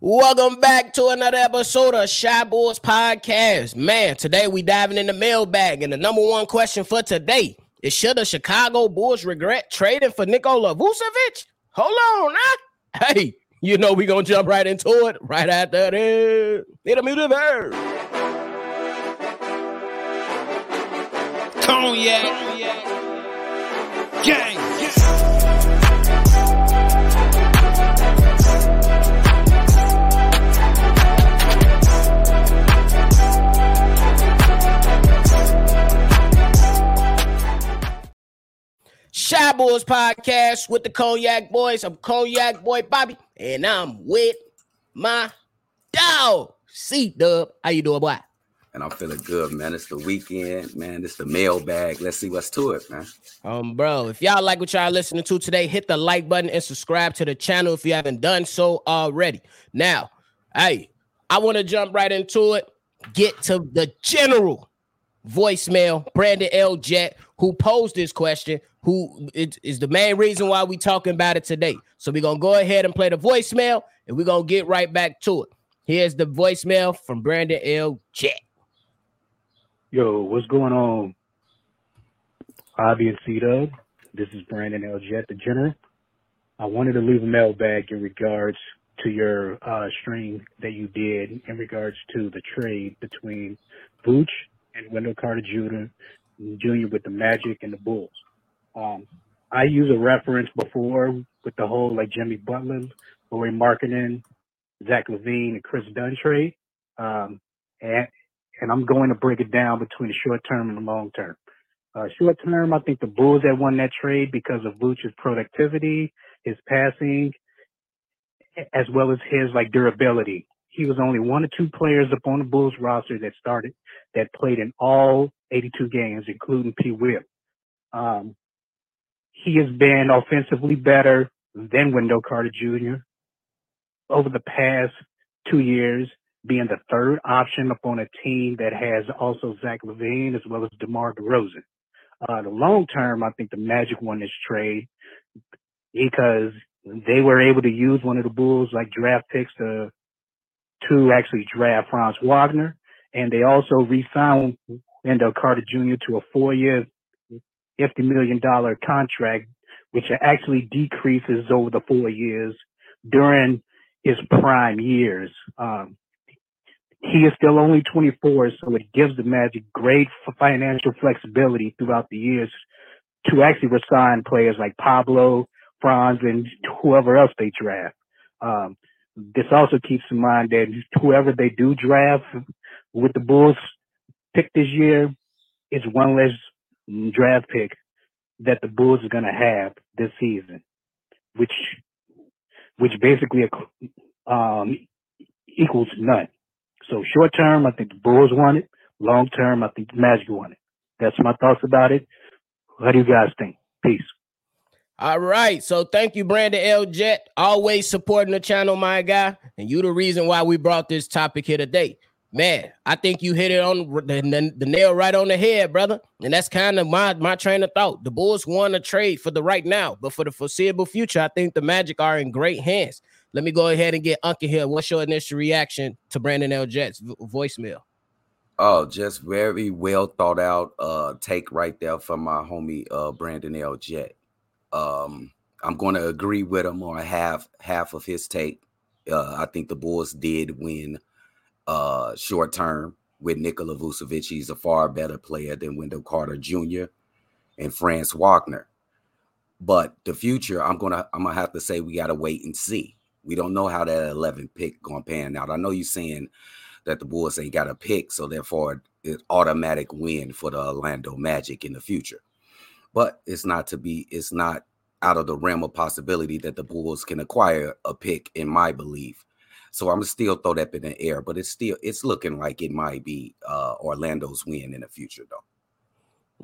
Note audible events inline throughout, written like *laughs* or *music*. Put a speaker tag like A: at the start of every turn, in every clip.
A: Welcome back to another episode of Shy Boys Podcast. Man, today we diving in the mailbag, and the number one question for today is: Should the Chicago Bulls regret trading for Nikola Vucevic? Hold on, huh? Hey, you know we gonna jump right into it right after this. A muted verb.
B: Cognac, gang.
A: Bulls Podcast with the Cognac Boys. I'm Cognac Boy Bobby, and I'm with my dog, C Dub. How you doing, boy?
C: And I'm feeling good, man. It's the weekend, man. It's the mailbag. Let's see what's to it, man.
A: Um, bro, if y'all like what y'all listening to today, hit the like button and subscribe to the channel if you haven't done so already. Now, hey, I want to jump right into it. Get to the general voicemail. Brandon L. Jet, who posed this question, who it is the main reason why we talking about it today. So we're gonna go ahead and play the voicemail, and we're gonna get right back to it. Here's the voicemail from Brandon L. Jet.
D: Yo, what's going on? Bobby and. This is Brandon L. Jet, the general. I wanted to leave a mailbag in regards to your uh, stream that you did in regards to the trade between Vooch and Wendell Carter Jr. Jr. with the Magic and the Bulls. Um, I use a reference before with the whole like Jimmy Butler, Lauri Markkanen, Zach LaVine, and Kris Dunn trade. Um, and and I'm going to break it down between the short term and the long term. Uh, short term, I think the Bulls had won that trade because of Vooch's productivity, his passing, as well as his like durability. He was only one or two players up on the Bulls roster that started that played in all 82 games, including P. Whip. Um, he has been offensively better than Wendell Carter Jr. over the past two years, being the third option upon a team that has also Zach LaVine as well as DeMar DeRozan. Uh, the long term, I think the Magic won this trade because they were able to use one of the Bulls like draft picks to to actually draft Franz Wagner, and they also re-signed Wendell Carter Jr. to a four-year, fifty million dollar contract, which actually decreases over the four years during his prime years. Um, he is still only 24, so it gives the Magic great financial flexibility throughout the years to actually resign players like Paolo, Franz, and whoever else they draft. Um, this also keeps in mind that whoever they do draft with the Bulls pick this year is one less draft pick that the Bulls are going to have this season, which which basically um, equals none. So short term, I think the Bulls won it. Long term, I think the Magic won it. That's my thoughts about it. What do you guys think? Peace.
A: All right. So thank you, Brandon L. Jet. Always supporting the channel, my guy. And you the reason why we brought this topic here today. Man, I think you hit it on the, the, nail right on the head, brother. And that's kind of my my train of thought. The Bulls won a trade for the right now, but for the foreseeable future, I think the Magic are in great hands. Let me go ahead and get Uncle here. What's your initial reaction to Brandon L. Jet's voicemail?
C: Oh, just very well thought out uh take right there from my homie uh Brandon L. Jet. Um, I'm going to agree with him on half half of his take. Uh, I think the Bulls did win uh, short term with Nikola Vucevic. He's a far better player than Wendell Carter Jr. and Franz Wagner. But the future, I'm gonna I'm gonna have to say we gotta wait and see. We don't know how that 11 pick gonna pan out. I know you're saying that the Bulls ain't got a pick, so therefore it's automatic win for the Orlando Magic in the future. But it's not to be, it's not out of the realm of possibility that the Bulls can acquire a pick, in my belief. So I'm still throw that in the air, but it's still it's looking like it might be uh Orlando's win in the future though.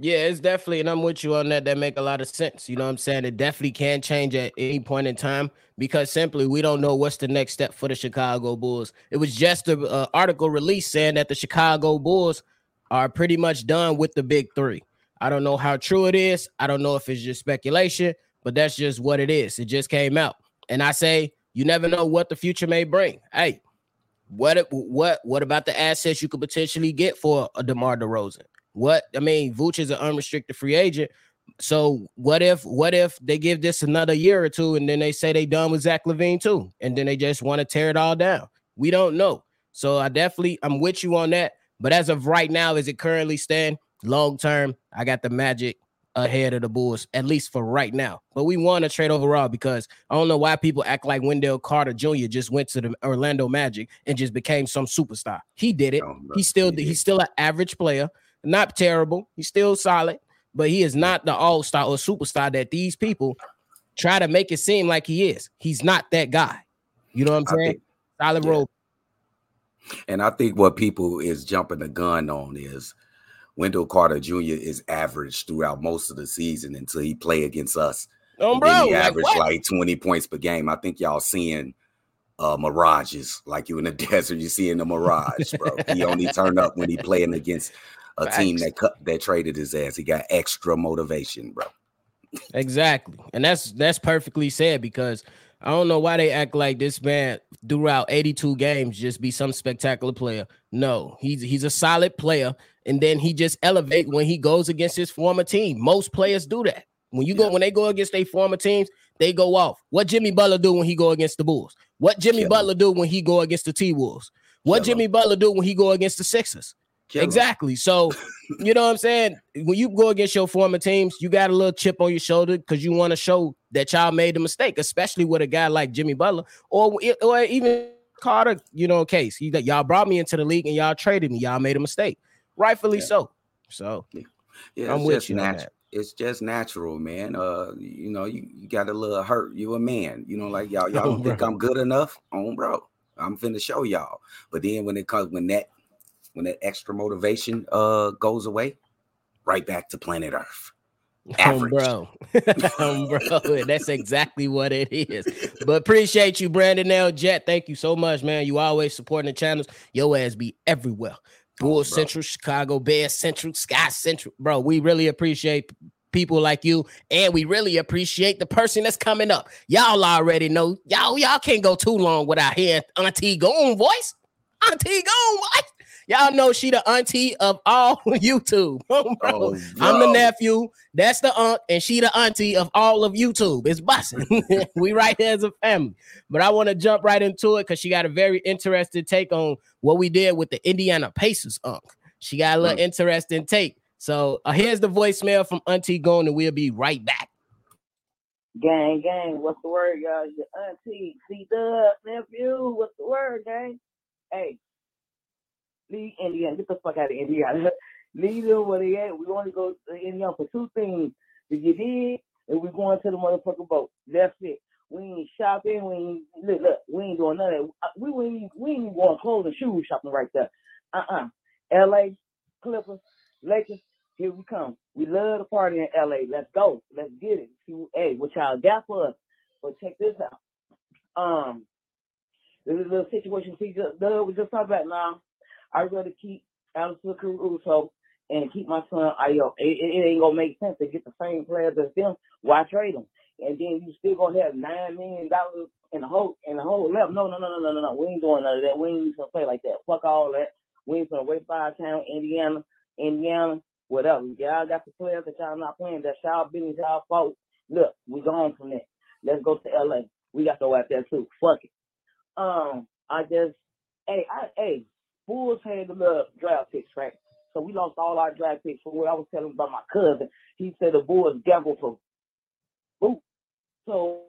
A: Yeah, it's definitely, and I'm with you on that. That make a lot of sense. You know what I'm saying? It definitely can change at any point in time because simply we don't know what's the next step for the Chicago Bulls. It was just an uh, article released saying that the Chicago Bulls are pretty much done with the big three. I don't know how true it is. I don't know if it's just speculation, but that's just what it is. It just came out. And I say You never know what the future may bring. Hey, what what what about the assets you could potentially get for a DeMar DeRozan? What I mean, Vooch is an unrestricted free agent. So what if what if they give this another year or two and then they say they done with Zach LaVine too, and then they just want to tear it all down? We don't know. So I definitely I'm with you on that. But as of right now, as it currently stand, long term, I got the Magic ahead of the Bulls, at least for right now. But we want to trade overall because I don't know why people act like Wendell Carter Jr. just went to the Orlando Magic and just became some superstar. He did it. He's still he he's still an average player, not terrible. He's still solid, but he is not the all star or superstar that these people try to make it seem like he is. He's not that guy. You know what I'm saying? Think, solid yeah. role.
C: And I think what people is jumping the gun on is Wendell Carter Jr. is average throughout most of the season until he play against us.
A: Oh, bro,
C: he averaged like, like 20 points per game. I think y'all seeing uh mirages like you in the *laughs* desert. You seeing the mirage, bro. he only turned up when he playing against a Facts. team that cut that traded his ass. He got extra motivation, bro.
A: exactly, and that's that's perfectly said because I don't know why they act like this man throughout 82 games just be some spectacular player. No, he's he's a solid player and then he just elevate when he goes against his former team. Most players do that. When you go when they go against their former teams, they go off. What Jimmy Butler do when he go against the Bulls? What Jimmy Kill Butler him. do when he go against the T Wolves? What Kill Jimmy him. Butler do when he go against the Sixers? Kill exactly. Him. So you know what I'm saying? When you go against your former teams, you got a little chip on your shoulder because you want to show that y'all made a mistake, especially with a guy like Jimmy Butler or, or even Carter, you know, case. He, y'all brought me into the league and y'all traded me. Y'all made a mistake rightfully yeah. so. So
C: yeah, I'm with you. Natural. It's just natural, man. Uh, you know, you, you got a little hurt. You a man. You know, like y'all, *laughs* y'all don't think I'm good enough. Oh, bro. I'm finna show y'all. But then when it comes when that when that extra motivation uh goes away, right back to planet Earth. *laughs*
A: Average. bro. *laughs* bro. That's exactly what it is. But appreciate you, Brandon L. Jet. Thank you so much, man. You always supporting the channels. Your ass be everywhere. Bull oh, Central, Chicago Bears Central, Sky Central. Bro, we really appreciate people like you, and we really appreciate the person that's coming up. Y'all already know. Y'all, y'all can't go too long without hearing Auntie Gone voice. Auntie Gone voice. Y'all know she the auntie of all *laughs* YouTube. oh, I'm the nephew. That's the aunt, and she the auntie of all of YouTube. It's busting. *laughs* we right here as a family. But I want to jump right into it because she got a very interesting take on what we did with the Indiana Pacers unk. She got a little mm. interesting take. So uh, here's the voicemail from Auntie Gone, and we'll be right back.
E: Gang, gang, what's the word, y'all? Your auntie, see the nephew, what's the word, gang? Hey, leave Indiana. Get the fuck out of Indiana. leave them where they at. We want to go to Indiana for two things. Did you did? And we going to the motherfucking boat. That's it. We ain't shopping. We ain't look, look. We ain't doing none of that. Uh, we we ain't, we ain't going clothes and shoes shopping right there. Uh uh-uh. uh L.A. Clippers, Lakers. Here we come. We love the party in L.A. Let's go. Let's get it. See, hey, what y'all got for us? But check this out. Um, this is a situation see just Doug was just talking about now. I'd rather keep Alex Caruso and keep my son Ayo. It, it, ain't gonna make sense to get the same players as them. Why trade them? And then you still gonna have nine million dollars in the whole in the whole left. No, no, no, no, no, no, no. We ain't doing none of that. We ain't gonna play like that. Fuck all that. We ain't gonna waste five town, Indiana, Indiana, whatever. Y'all got the players that y'all not playing. That's y'all business, y'all fault. Look, we gone from that. Let's go to LA. We got to go out there too. Fuck it. Um, I just, hey, I, hey, Bulls had the uh, draft picks, right? So we lost all our draft picks. For what I was telling about my cousin, he said the Bulls gambled for Vooch. So,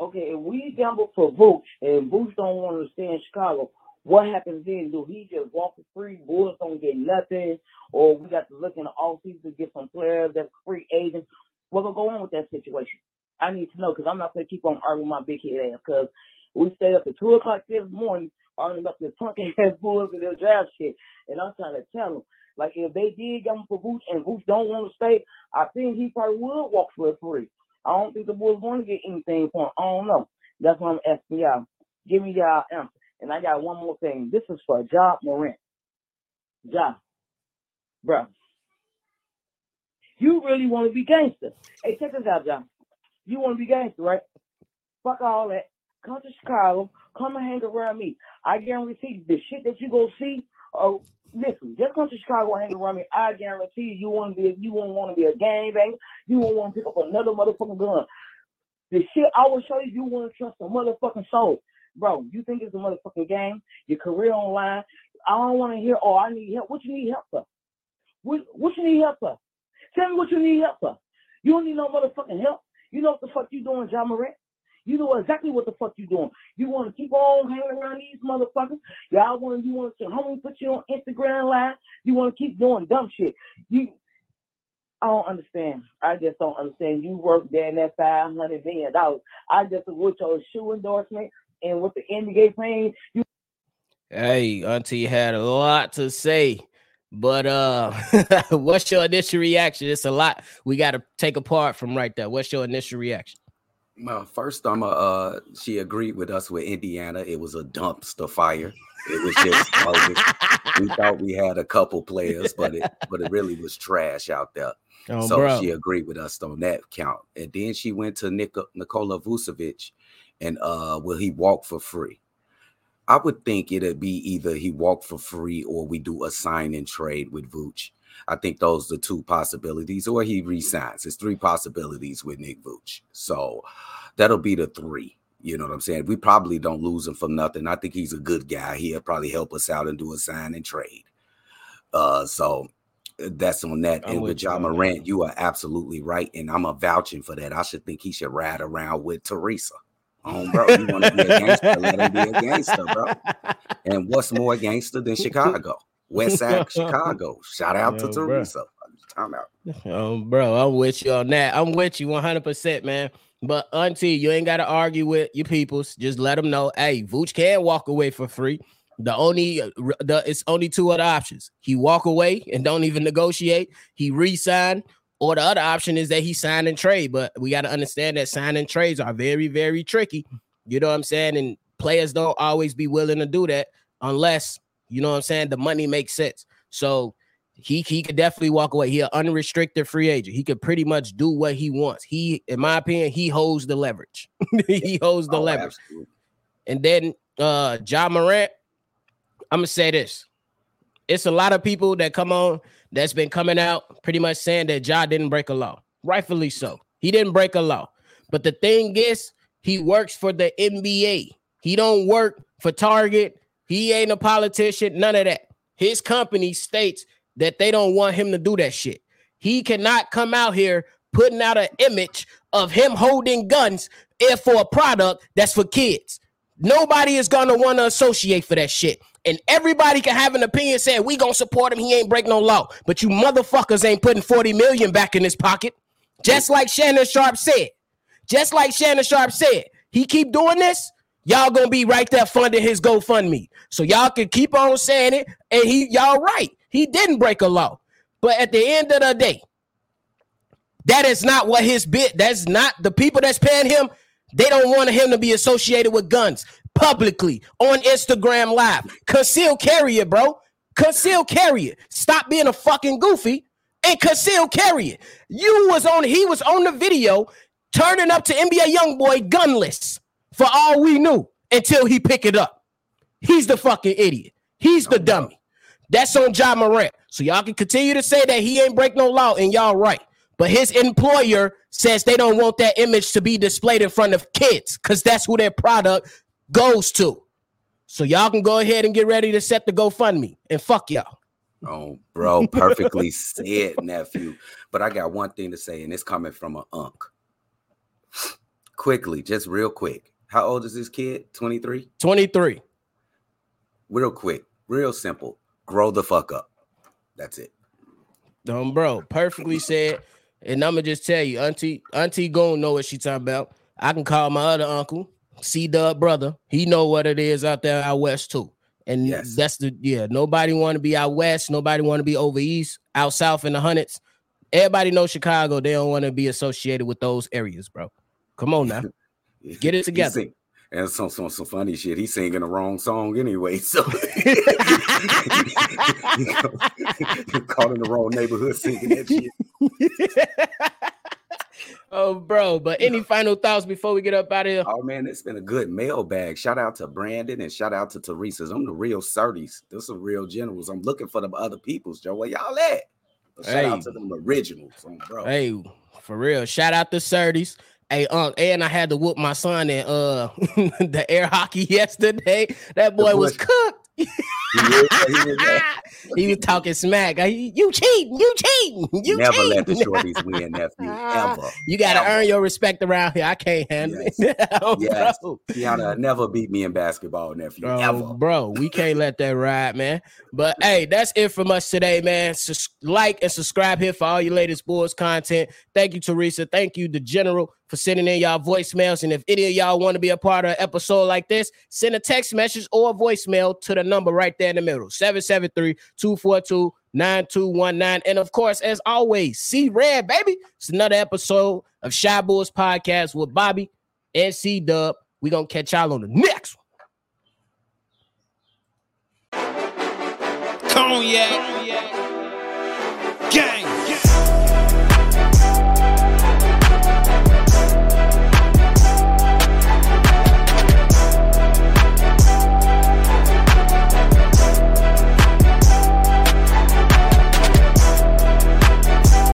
E: okay, if we gamble for Vooch and Vooch don't want to stay in Chicago, what happens then? Do he just walk free? Bulls don't get nothing, or we got to look in the offseason to get some players that's free agents. What's gonna go on with that situation? I need to know because I'm not gonna keep on arguing my big head ass because we stayed up at two o'clock this morning arguing about *laughs* their punk ass bulls and their draft shit. And I'm trying to tell them, like, if they did get him for Vooch and Vooch don't want to stay, I think he probably would walk for a free. I don't think the Bulls want to get anything for him. I don't know. That's what I'm asking y'all. Give me y'all answer. And I got one more thing. This is for Ja Morant. Ja, bro. You really want to be gangster. Hey, check this out, John. You want to be gangster, right? Fuck all that. come to Chicago, come and hang around me. I guarantee the shit that you go see. Oh, listen, just come to Chicago and hang around me. I guarantee you, to be, you won't want to be a gangbanger. You won't want to pick up another motherfucking gun. The shit I will show you, you want to trust a motherfucking soul. Bro, you think it's a motherfucking game? Your career online. I don't want to hear, oh, I need help. What you need help for? What, what you need help for? Tell me what you need help for. You don't need no motherfucking help. You know what the fuck you doing, Ja Morant? You know exactly what the fuck you doing. You want to keep on hanging around these motherfuckers. Y'all want you want to homie put you on Instagram live. You want to keep doing dumb shit. You, I don't understand. I just don't understand. You work there that five hundred million dollars. I just with your shoe endorsement and with the NBA playing. You
A: Hey, Auntie had a lot to say. But uh *laughs* what's your initial reaction? It's a lot we got to take apart from right there. What's your initial reaction?
C: Well, first, I'm a, uh, she agreed with us with Indiana. It was a dumpster fire. It was just we thought we had a couple players, but it but it really was trash out there.
A: Oh,
C: so
A: bro.
C: she agreed with us on that count. And then she went to Nik- Nikola Vucevic and uh will he walk for free? I would think it'd be either he walk for free or we do a sign and trade with Vooch. I think those are the two possibilities, or he resigns. It's three possibilities with Nick Vooch. So that'll be the three. You know what I'm saying? We probably don't lose him for nothing. I think he's a good guy. He'll probably help us out and do a sign and trade. Uh, so that's on that.
A: I'm
C: and
A: with
C: John. Morant, you are absolutely right. And I'm a vouching for that. I should think he should ride around with Teresa. Oh, bro, you want to be a gangster? Let him be a gangster, bro. And what's more gangster than *laughs* Chicago? West Side *laughs* Chicago. Shout out to
A: Yo.
C: Teresa. Time out.
A: Oh, bro, I'm with you on that. I'm with you 100%, man. But auntie, you ain't got to argue with your peoples. Just let them know, hey, Vooch can walk away for free. The only uh, the it's only two other options. He walk away and don't even negotiate. He resign, or the other option is that he sign and trade. But we got to understand that signing trades are very, very tricky. You know what I'm saying? And players don't always be willing to do that unless you know what I'm saying. The money makes sense. So he he could definitely walk away. He an unrestricted free agent. He could pretty much do what he wants. He, in my opinion, he holds the leverage. *laughs* he holds the
C: Oh,
A: leverage.
C: absolutely.
A: And then uh Ja Morant, I'm gonna say this. It's a lot of people that come on that's been coming out pretty much saying that Ja didn't break a law. Rightfully so. He didn't break a law. But the thing is, he works for the NBA. He don't work for Target. He ain't a politician, none of that. His company states that they don't want him to do that shit. He cannot come out here putting out an image of him holding guns if for a product that's for kids. Nobody is gonna want to associate for that shit. And everybody can have an opinion saying we gonna support him. He ain't break no law. But you motherfuckers ain't putting 40 million back in his pocket. Just like Shannon Sharpe said. Just like Shannon Sharpe said. He keep doing this, y'all gonna be right there funding his GoFundMe. So y'all can keep on saying it. And he y'all right. He didn't break a law. But at the end of the day, that is not what his bit. That's not the people that's paying him. They don't want him to be associated with guns publicly on Instagram Live. Conceal carry it, bro. Conceal carry it. Stop being a fucking goofy and conceal carry it. You was on. He was on the video turning up to NBA YoungBoy gunless for all we knew until he pick it up. He's the fucking idiot. He's the dummy. That's on Ja Morant. So y'all can continue to say that he ain't break no law, and y'all right. But his employer says they don't want that image to be displayed in front of kids because that's who their product goes to. So y'all can go ahead and get ready to set the GoFundMe and fuck y'all.
C: Oh, bro, perfectly *laughs* said, nephew. But I got one thing to say, and it's coming from an unk. *sighs* Quickly, just real quick. How old is this kid? 23?
A: 23.
C: Real quick, real simple. Grow the fuck up. That's it.
A: Um, bro, perfectly said. And I'm gonna just tell you, Auntie, Auntie gonna know what she talking about. I can call my other uncle, C Dub brother. He know what it is out there out west too. And
C: Yes.
A: that's the yeah. Nobody want to be out west. Nobody want to be over east, out south in the hundreds. Everybody know Chicago. They don't want to be associated with those areas, bro. Come on now. *laughs* Get it *laughs* together.
C: and some, some some funny shit. He's singing the wrong song anyway. So *laughs* *laughs* caught in the wrong neighborhood singing that shit.
A: Oh, bro. But any final thoughts before we get up out of here?
C: Oh man, it's been a good mailbag. Shout out to Brandon and shout out to Teresa. I'm the real Surtees. Those some real generals. I'm looking for the other peoples, Joe. Where y'all at? But shout
A: Hey.
C: out to them originals, um, bro.
A: Hey, for real. Shout out to Surtees. Hey, um, and I had to whoop my son in uh *laughs* the air hockey *laughs* yesterday. That boy was cooked. *laughs*
C: He is- he is- *laughs*
A: he was talking smack. You you cheating, you cheating, you
C: Never
A: cheating.
C: let the shorties win, nephew. *laughs* Ah, ever.
A: You gotta earn your respect around here. I can't handle it. *laughs* oh,
C: Yes.
A: bro.
C: Tiana never beat me in basketball, nephew.
A: Bro,
C: Ever.
A: bro, we can't let that ride, man. But hey, that's it from us today, man. Sus- like and subscribe here for all your latest sports content. Thank you, Teresa. Thank you, the General, for sending in y'all voicemails. And if any of y'all want to be a part of an episode like this, send a text message or a voicemail to the number right there in the middle 773 242 9219. And of course, as always, see red, baby. It's another episode of Shy Bulls Podcast with Bobby and C Dub. we going to catch y'all on the next one.
B: Cognac.